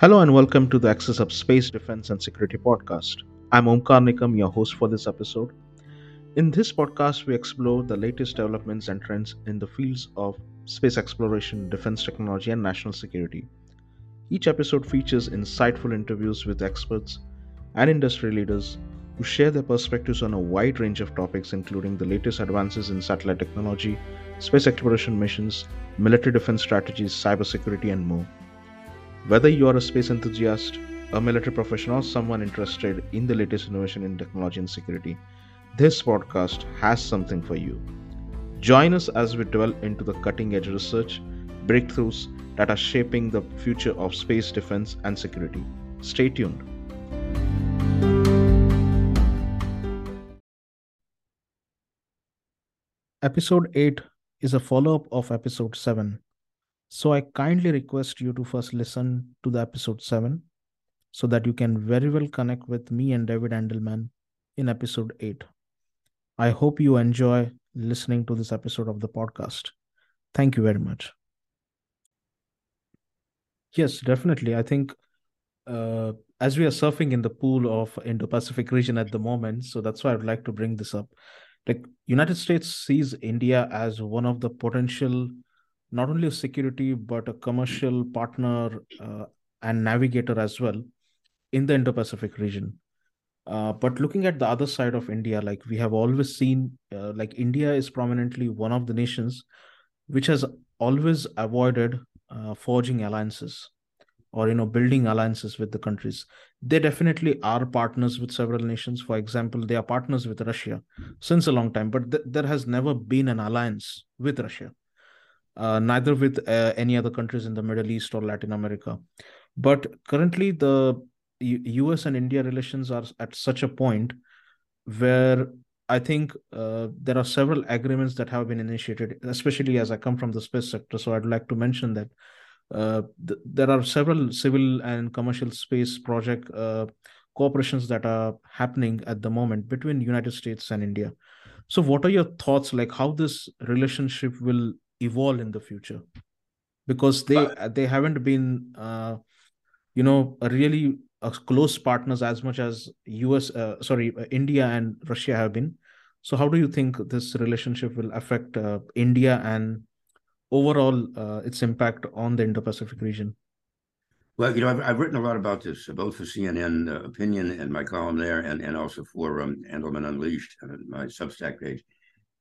Hello and welcome to the Axis of Space Defense and Security podcast. I'm Omkar Nikam, your host for this episode. In this podcast, we explore the latest developments and trends in the fields of space exploration, defense technology, and national security. Each episode features insightful interviews with experts and industry leaders who share their perspectives on a wide range of topics, including the latest advances in satellite technology, space exploration missions, military defense strategies, cybersecurity, and more. Whether you are a space enthusiast, a military professional, or someone interested in the latest innovation in technology and security, this podcast has something for you. Join us as we delve into the cutting edge research, breakthroughs that are shaping the future of space defense and security. Stay tuned. Episode 8 is a follow up of episode 7. So I kindly request you to first listen to the episode 7 so that you can very well connect with me and David Andelman in episode 8. I hope you enjoy listening to this episode of the podcast. Thank you very much. Yes, definitely. I think uh, as we are surfing in the pool of Indo-Pacific region at the moment, so that's why I'd like to bring this up. Like United States sees India as one of the potential, not only a security but a commercial partner uh, and navigator as well in the Indo-Pacific region. Uh, but looking at the other side of India, like we have always seen, uh, like India is prominently one of the nations which has always avoided uh, forging alliances or you know building alliances with the countries. They definitely are partners with several nations. For example they are partners with russia since a long time but th- there has never been an alliance with russia uh, neither with uh, any other countries in the middle east or latin america but currently the U- us and india relations are at such a point where I think uh, there are several agreements that have been initiated, especially as I come from the space sector. So I'd like to mention that uh, th- there are several civil and commercial space project uh, cooperations that are happening at the moment between United States and India. So what are your thoughts like how this relationship will evolve in the future? Because they they haven't been uh, you know really close partners as much as US uh, sorry India and Russia have been so, how do you think this relationship will affect uh, India and overall uh, its impact on the Indo-Pacific region? Well, you know, I've, I've written a lot about this, uh, both for CNN uh, Opinion and my column there, and, and also for um, Andelman Unleashed, uh, my Substack page.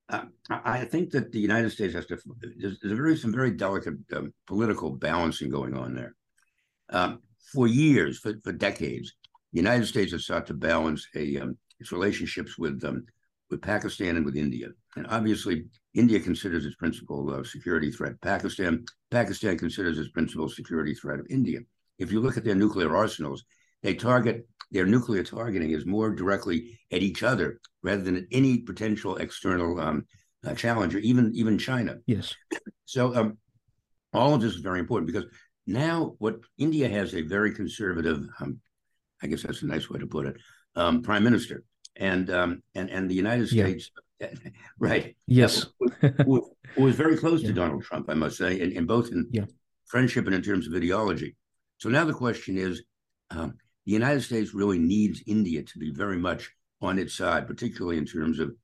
Uh, I think that the United States has to. There's, there's very some very delicate um, political balancing going on there. Um, for years, for, for decades, the United States has sought to balance a um, its relationships with um, with Pakistan and with India. And obviously, India considers its principal uh, security threat Pakistan. Pakistan considers its principal security threat of India. If you look at their nuclear arsenals, they target their nuclear targeting is more directly at each other rather than at any potential external um, uh, challenger, even even China. Yes. So um, all of this is very important because now what India has a very conservative, um, I guess that's a nice way to put it, um, prime minister and um, and and the United States, yeah. right? Yes, who, who, was very close yeah. to Donald Trump, I must say, in, in both in yeah. friendship and in terms of ideology. So now the question is, um, the United States really needs India to be very much on its side, particularly in terms of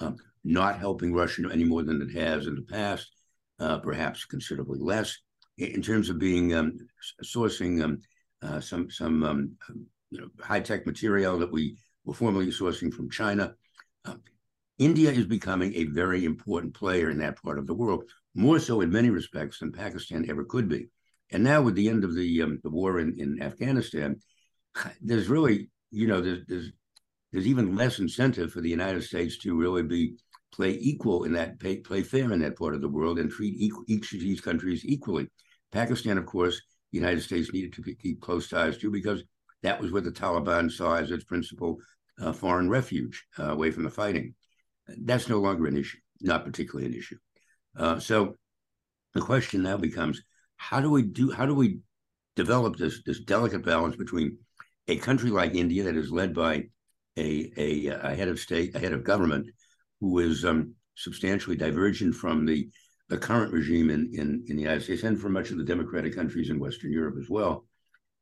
um, not helping Russia any more than it has in the past, uh, perhaps considerably less, in terms of being um, sourcing um, uh, some some um, you know, high tech material that we were formerly sourcing from China. Uh, India is becoming a very important player in that part of the world, more so in many respects than Pakistan ever could be. And now, with the end of the um, the war in, in Afghanistan, there's really, you know, there's, there's there's even less incentive for the United States to really be play equal in that pay, play fair in that part of the world and treat equal, each of these countries equally. Pakistan, of course, the United States needed to keep close ties to because that was where the Taliban saw as its principal uh, foreign refuge uh, away from the fighting. That's no longer an issue, not particularly an issue. Uh, so the question now becomes: How do we do? How do we develop this this delicate balance between a country like India that is led by a a, a head of state, a head of government, who is um, substantially divergent from the the current regime in, in in the United States and for much of the democratic countries in Western Europe as well,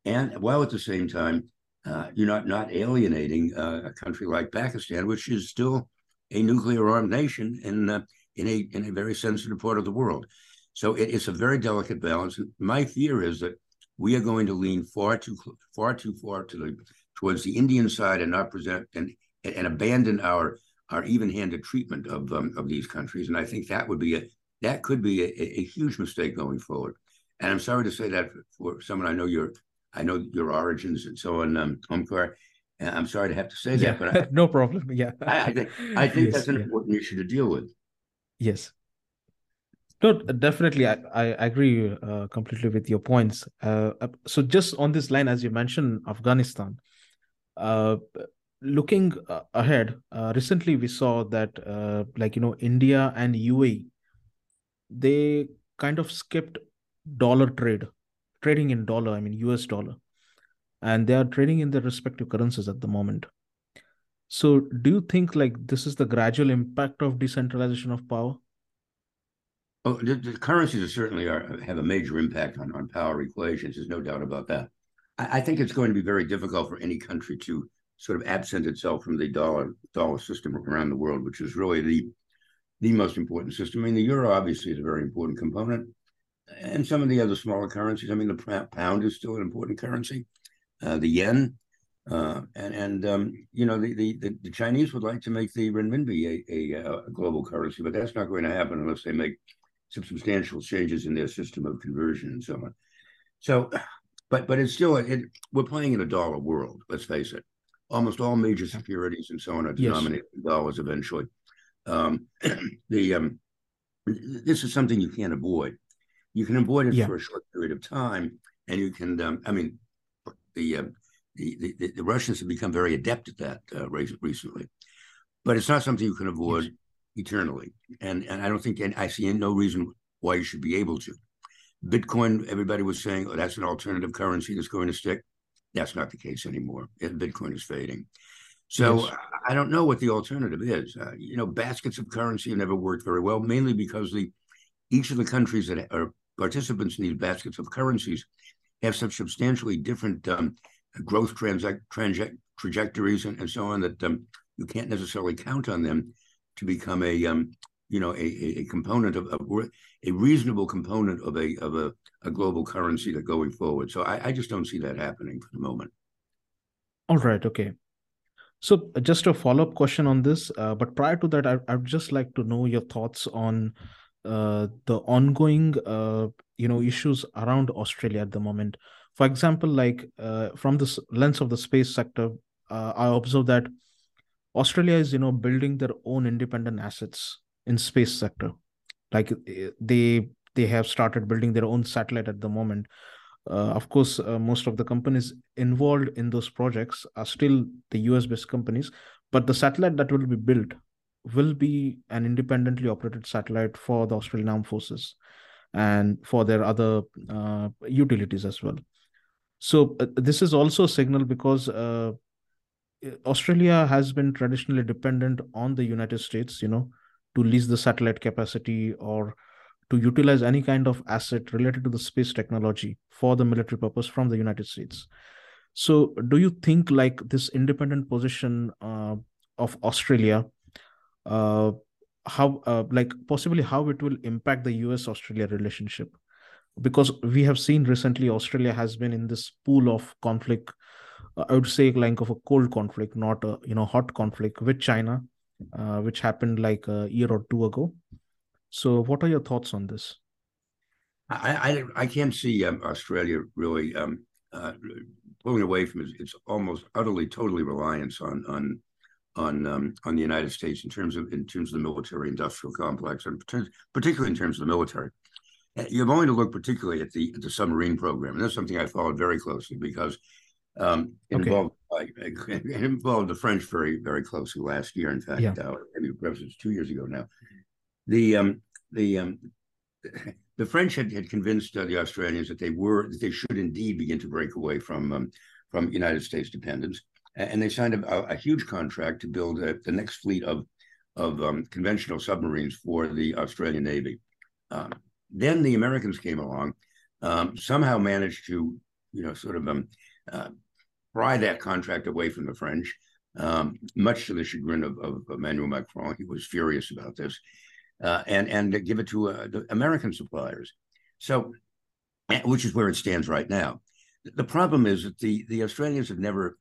and while at the same time uh, you're not not alienating uh, a country like Pakistan, which is still a nuclear armed nation in uh, in a in a very sensitive part of the world. So it, it's a very delicate balance. My fear is that we are going to lean far too far too far to the towards the Indian side and not present and and abandon our our even-handed treatment of um, of these countries. And I think that would be a that could be a, a, huge mistake going forward. And I'm sorry to say that for someone I know your I know your origins and so on, um, Omkar. I'm sorry to have to say yeah, that, but I, no problem. Yeah, I, I think I think yes, that's an yeah. important issue to deal with. Yes. No, definitely, I, I agree uh, completely with your points. Uh, so, just on this line, as you mentioned, Afghanistan. Uh, looking uh, ahead, uh, recently we saw that, uh, like you know, India and UAE, they kind of skipped dollar trade, trading in dollar. I mean, US dollar, and they are trading in their respective currencies at the moment. So, do you think like this is the gradual impact of decentralization of power? Oh, the, the currencies certainly are, have a major impact on, on power equations. There's no doubt about that. I, I, think it's going to be very difficult for any country to sort of absent itself from the dollar dollar system around the world, which is really the the most important system. I mean, the euro obviously is a very important component, and some of the other smaller currencies. I mean, the pound is still an important currency. Uh, the yen, uh, and and um, you know the, the, the Chinese would like to make the renminbi a, a, a, global currency, but that's not going to happen unless they make substantial changes in their system of conversion and so on. So, but but it's still it, we're playing in a dollar world. Let's face it. Almost all major securities and so on are denominated yes. in dollars eventually. Um, the um, this is something you can't avoid. You can avoid it yeah. for a short period of time, and you can. Um, I mean, the, uh, the, the the Russians have become very adept at that uh, recently, but it's not something you can avoid yes eternally. And and I don't think and I see no reason why you should be able to. Bitcoin, everybody was saying, oh, that's an alternative currency that's going to stick. That's not the case anymore. Bitcoin is fading. So yes. I don't know what the alternative is. Uh, you know, baskets of currency have never worked very well, mainly because the each of the countries that are participants in these baskets of currencies have such substantially different um, growth transac- trajectories and, and, so on that um, you can't necessarily count on them to become a um, you know a, a component of, a reasonable component of a of a, a global currency that going forward. So I, I just don't see that happening for the moment. All right. Okay. So just a follow up question on this, uh, but prior to that, I, I'd just like to know your thoughts on uh, the ongoing uh, you know issues around Australia at the moment. For example, like uh, from the lens of the space sector, uh, I observe that Australia is, you know, building their own independent assets in space sector. Like eh, they they have started building their own satellite at the moment. Uh, of course, uh, most of the companies involved in those projects are still the US based companies, but the satellite that will be built will be an independently operated satellite for the Australian Armed Forces and for their other uh, utilities as well. So, uh, this is also a signal because uh, Australia has been traditionally dependent on the United States, you know, to lease the satellite capacity or to utilize any kind of asset related to the space technology for the military purpose from the United States. So, do you think like this independent position uh, of Australia, uh, how uh, like possibly how it will impact the U.S. Australia relationship? Because we have seen recently Australia has been in this pool of conflict I would say like of a cold conflict, not a you know hot conflict with China, uh, which happened like a year or two ago. So, what are your thoughts on this? I I, I can't see um, Australia really um, uh, pulling away from its, its, almost utterly totally reliance on on on um, on the United States in terms of in terms of the military industrial complex and particularly in terms of the military. Uh, you're going to look particularly at the at the submarine program, and that's something I followed very closely because um, okay. involved uh, involved the French very very closely last year. In fact, yeah. uh, maybe perhaps it's two years ago now. The um, the um, the French had, had convinced uh, the Australians that they were that they should indeed begin to break away from um, from United States dependence, and they signed a, a huge contract to build a, the next fleet of of um, conventional submarines for the Australian Navy. Um, then the Americans came along, um, somehow managed to you know, sort of um, uh, pry that contract away from the French, um, much to the chagrin of, of, Emmanuel Macron. He was furious about this, uh, and and give it to uh, the American suppliers. So, which is where it stands right now. The problem is that the the Australians have never.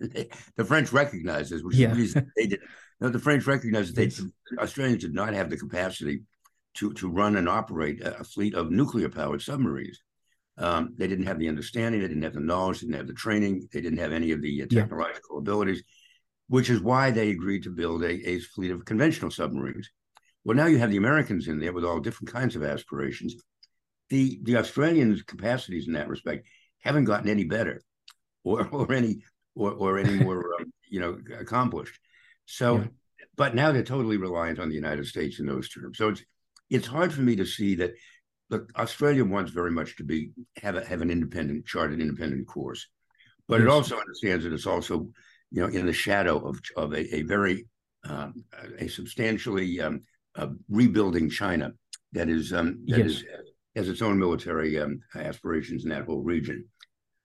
The French recognize this, which yeah. is the reason they did. No, the French recognize that they, Australians did not have the capacity to to run and operate a fleet of nuclear powered submarines. Um, they didn't have the understanding, they didn't have the knowledge, they didn't have the training, they didn't have any of the uh, technological yeah. abilities, which is why they agreed to build a, a fleet of conventional submarines. Well, now you have the Americans in there with all different kinds of aspirations. The the Australians' capacities in that respect haven't gotten any better, or or any or or any more um, you know accomplished. So, yeah. but now they're totally reliant on the United States in those terms. So it's it's hard for me to see that look, Australia wants very much to be have a, have an independent chartered independent course, but yes. it also understands that it's also you know in the shadow of of a, a very um, a substantially um, rebuilding China that is um, that yes. is, has its own military um, aspirations in that whole region.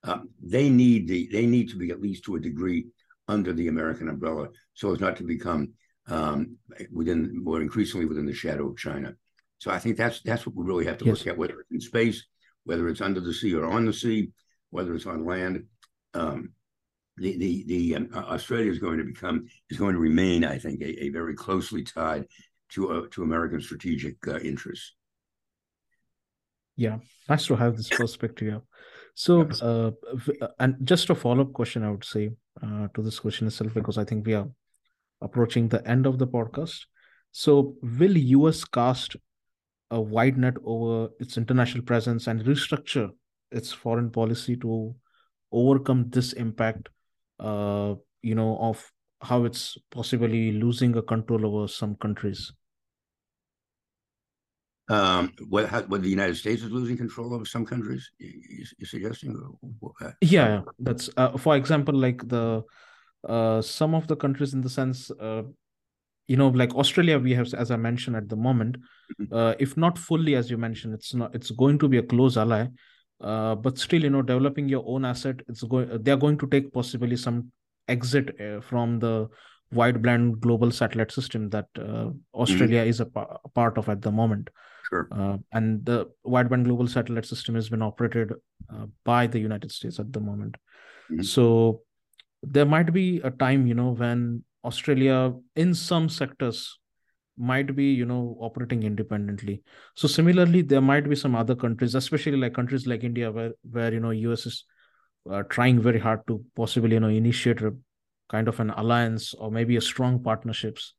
Um, they need the they need to be at least to a degree under the American umbrella, so as not to become um, within more increasingly within the shadow of China. So I think that's that's what we really have to yes. look at, whether it's in space, whether it's under the sea or on the sea, whether it's on land. Um, the the the um, Australia is going to become is going to remain, I think, a, a very closely tied to uh, to American strategic uh, interests. Yeah, nice to have this perspective. So, uh, uh, and just a follow up question, I would say uh, to this question itself, because I think we are approaching the end of the podcast. So, will US cast a wide net over its international presence and restructure its foreign policy to overcome this impact uh, you know of how it's possibly losing a control over some countries. Um what how, what the united states is losing control over some countries you, you're suggesting? Yeah that's uh, for example like the uh some of the countries in the sense uh you know like australia we have as i mentioned at the moment mm-hmm. uh, if not fully as you mentioned it's not it's going to be a close ally uh, but still you know developing your own asset it's going they're going to take possibly some exit uh, from the wideband global satellite system that uh, mm-hmm. australia mm-hmm. is a, pa- a, part of at the moment sure uh, and the wideband global satellite system has been operated uh, by the united states at the moment mm-hmm. so there might be a time you know when Australia in some sectors might be you know operating independently. So similarly there might be some other countries especially like countries like india where where you know us is uh, trying very hard to possibly you know initiate a kind of an alliance or maybe a strong partnerships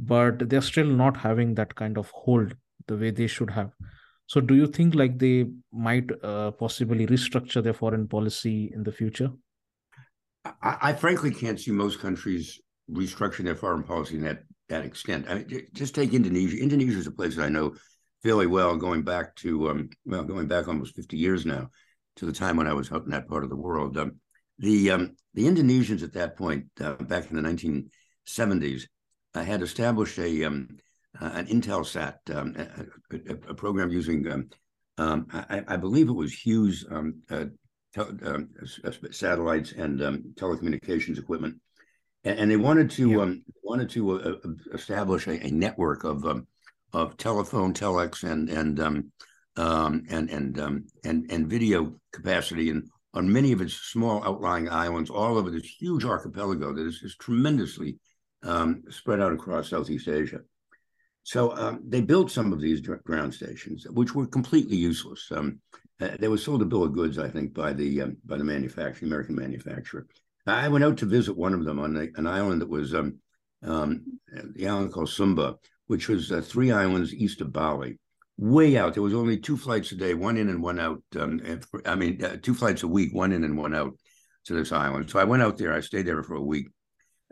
but they're still not having that kind of hold the way they should have. So do you think like they might uh, possibly restructure their foreign policy in the future? I, I frankly can't see most countries restructuring their foreign policy in that that extent. I mean, just take Indonesia. Indonesia is a place that I know fairly well, going back to um, well, going back almost fifty years now to the time when I was out in that part of the world. Um, the um, the Indonesians at that point, uh, back in the nineteen seventies, uh, had established a um, uh, an Intelsat, um, a, a, a, program using, um, um, I, I, believe it was Hughes uh, satellites and telecommunications equipment and, and they wanted to yeah. um, wanted to uh, uh, establish a, a, network of um, of telephone, telex, and and um, um, and and um, and and video capacity, and on many of its small outlying islands, all over this huge archipelago that is, is tremendously um, spread out across Southeast Asia. So um, they built some of these ground stations, which were completely useless. Um, uh, they were sold a bill of goods, I think, by the um, by the manufacturer, American manufacturer. I went out to visit one of them on a, an island that was um, um, the island called Sumba, which was uh, three islands east of Bali, way out. There was only two flights a day, one in and one out. Um, I mean, uh, two flights a week, one in and one out to this island. So I went out there. I stayed there for a week.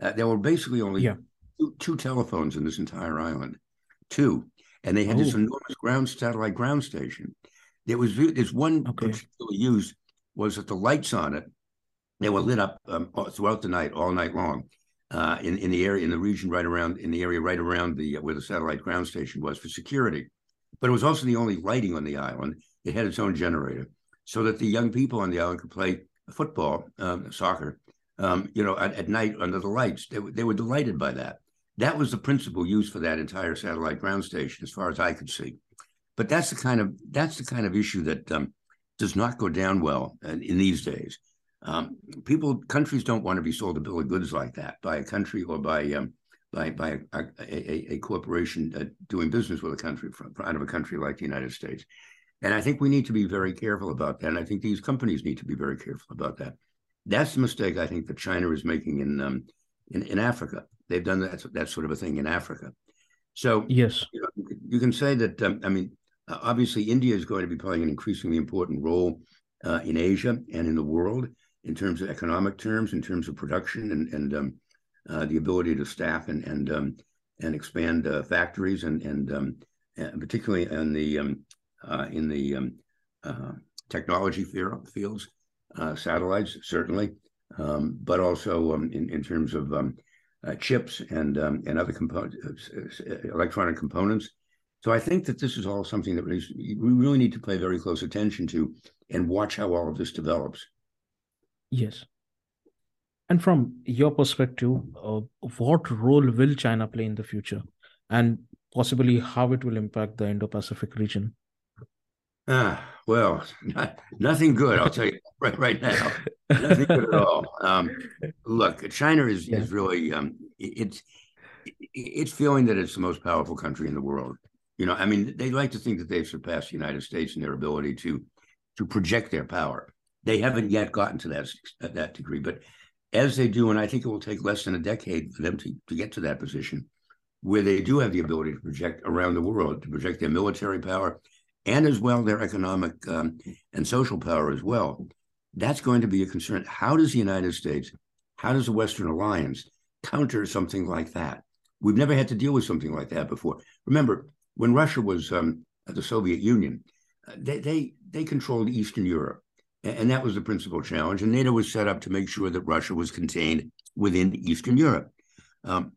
Uh, there were basically only yeah. two, two, telephones in this entire island, two, and they had oh. this enormous ground satellite ground station. There was this one okay. particularly used was that the lights on it they were lit up um, throughout the night, all night long, uh, in in the area, in the region right around, in the area right around the where the satellite ground station was for security. But it was also the only lighting on the island. It had its own generator, so that the young people on the island could play football, um, soccer, um, you know, at, at, night under the lights. They, they were delighted by that. That was the principal use for that entire satellite ground station, as far as I could see. But that's the kind of that's the kind of issue that um, does not go down well in, in these days. Um, people, countries don't want to be sold a bill of goods like that by a country or by um, by by a, a, a corporation uh, doing business with a country from out of a country like the United States. And I think we need to be very careful about that. And I think these companies need to be very careful about that. That's the mistake I think that China is making in um, in, in Africa. They've done that that sort of a thing in Africa. So yes, you, know, you can say that. Um, I mean, obviously, India is going to be playing an increasingly important role uh, in Asia and in the world in terms of economic terms, in terms of production and and um, uh, the ability to staff and and um, and expand uh, factories and and, um, and particularly in the um, uh, in the um, uh, technology fields, uh, satellites certainly, um, but also in in terms of chips and and other components, electronic components. So I think that this is all something that we really need to pay very close attention to and watch how all of this develops. Yes. And from your perspective, uh, what role will China play in the future, and possibly how it will impact the Indo-Pacific region? Ah, well, not, nothing good. I'll tell you right right now. Nothing good at all. Um, look, China is yeah. is really um, it's it's feeling that it's the most powerful country in the world. You know, I mean, they like to think that they've surpassed the United States in their ability to to project their power. They haven't yet gotten to that that degree, but as they do, and I think it will take less than a decade for them to, to get to that position, where they do have the ability to project around the world, to project their military power and as well their economic um, and social power as well. That's going to be a concern. How does the United States, how does the Western Alliance counter something like that? We've never had to deal with something like that before. Remember, when Russia was um, the Soviet Union, uh, they, they they controlled Eastern Europe. And that was the principal challenge. And NATO was set up to make sure that Russia was contained within Eastern Europe. Um,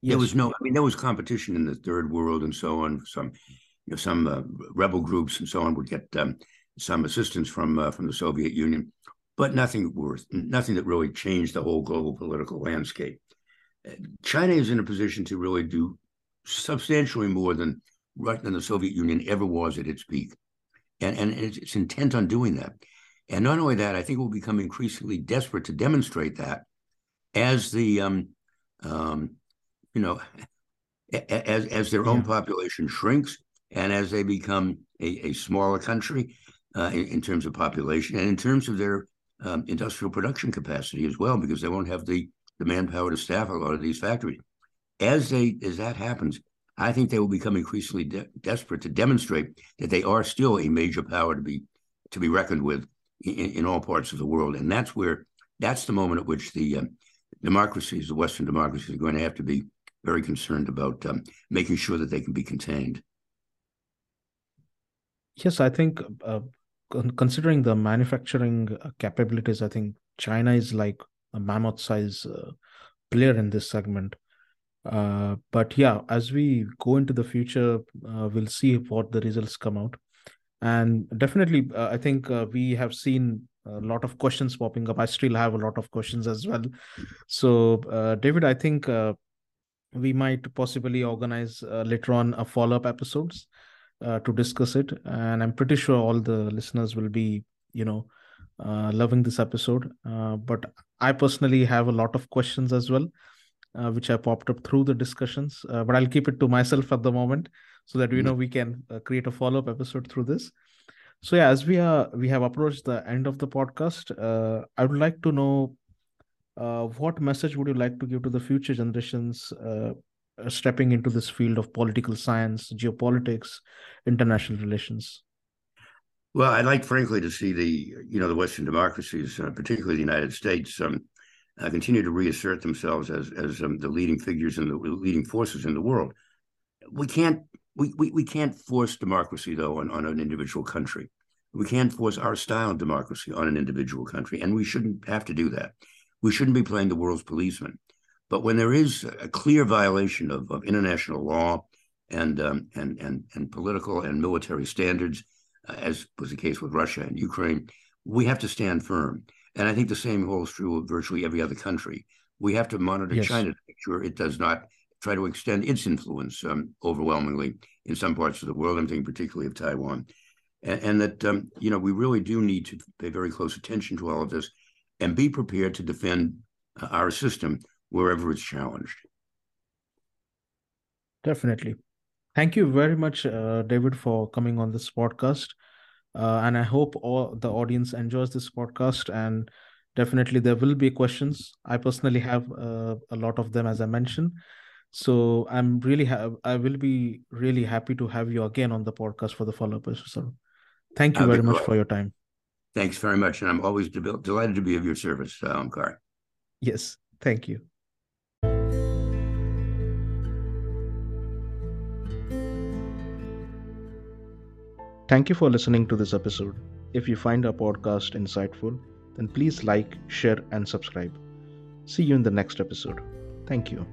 yes. There was no, I mean, there was competition in the third world and so on. Some, you know, some uh, rebel groups and so on would get um, some assistance from uh, from the Soviet Union, but nothing worth, nothing that really changed the whole global political landscape. China is in a position to really do substantially more than than the Soviet Union ever was at its peak, and and it's, it's intent on doing that. And not only that, I think we'll become increasingly desperate to demonstrate that as the, um, um, you know, as as their yeah. own population shrinks and as they become a, a smaller country uh, in, in, terms of population and in terms of their um, industrial production capacity as well, because they won't have the the manpower to staff a lot of these factories. As they as that happens, I think they will become increasingly de- desperate to demonstrate that they are still a major power to be to be reckoned with in, in all parts of the world. And that's where that's the moment at which the um, democracies, the Western democracies, are going to have to be very concerned about um, making sure that they can be contained. Yes, I think uh, considering the manufacturing uh, capabilities, I think China is like a mammoth size uh, player in this segment. Uh, but yeah, as we go into the future, uh, we'll see what the results come out and definitely uh, i think uh, we have seen a lot of questions popping up. I still have a lot of questions as well. So uh, david i think uh, we might possibly organize uh, later on a follow-up episodes uh, to discuss it. And i'm pretty sure all the listeners will be you know loving this episode. But i personally have a lot of questions as well which have popped up through the discussions. But i'll keep it to myself at the moment so that we mm-hmm. know we can uh, create a follow-up episode through this. So yeah as we are we have approached the end of the podcast uh, i would like to know uh, what message would you like to give to the future generations uh, uh stepping into this field of political science geopolitics international relations? Well i'd like frankly to see the you know the western democracies uh, particularly the united states um, continue to reassert themselves as as um, the leading figures and the leading forces in the world. We can't we, we, we can't force democracy though on, on an individual country. We can't force our style of democracy on an individual country, and we shouldn't have to do that. We shouldn't be playing the world's policeman. But when there is a clear violation of, of international law and um, and and and political and military standards, uh, as was the case with Russia and Ukraine, we have to stand firm. And I think the same holds true of virtually every other country. We have to monitor yes. China to make sure it does not try to extend its influence um, overwhelmingly in some parts of the world. I'm thinking particularly of Taiwan, and, and that um, you know we really do need to pay very close attention to all of this and be prepared to defend uh, our system wherever it's challenged. Definitely. Thank you very much, uh, David, for coming on this podcast. Uh, and I hope all the audience enjoys this podcast. And definitely, there will be questions. I personally have uh, a lot of them, as I mentioned. So I'm really ha- I will be really happy to have you again on the podcast for the follow up episode. Thank you I'll very much for your time. Thanks very much, and I'm always de- delighted to be of your service, uh, Omkar. Yes, thank you. Thank you for listening to this episode. If you find our podcast insightful, then please like, share, and subscribe. See you in the next episode. Thank you.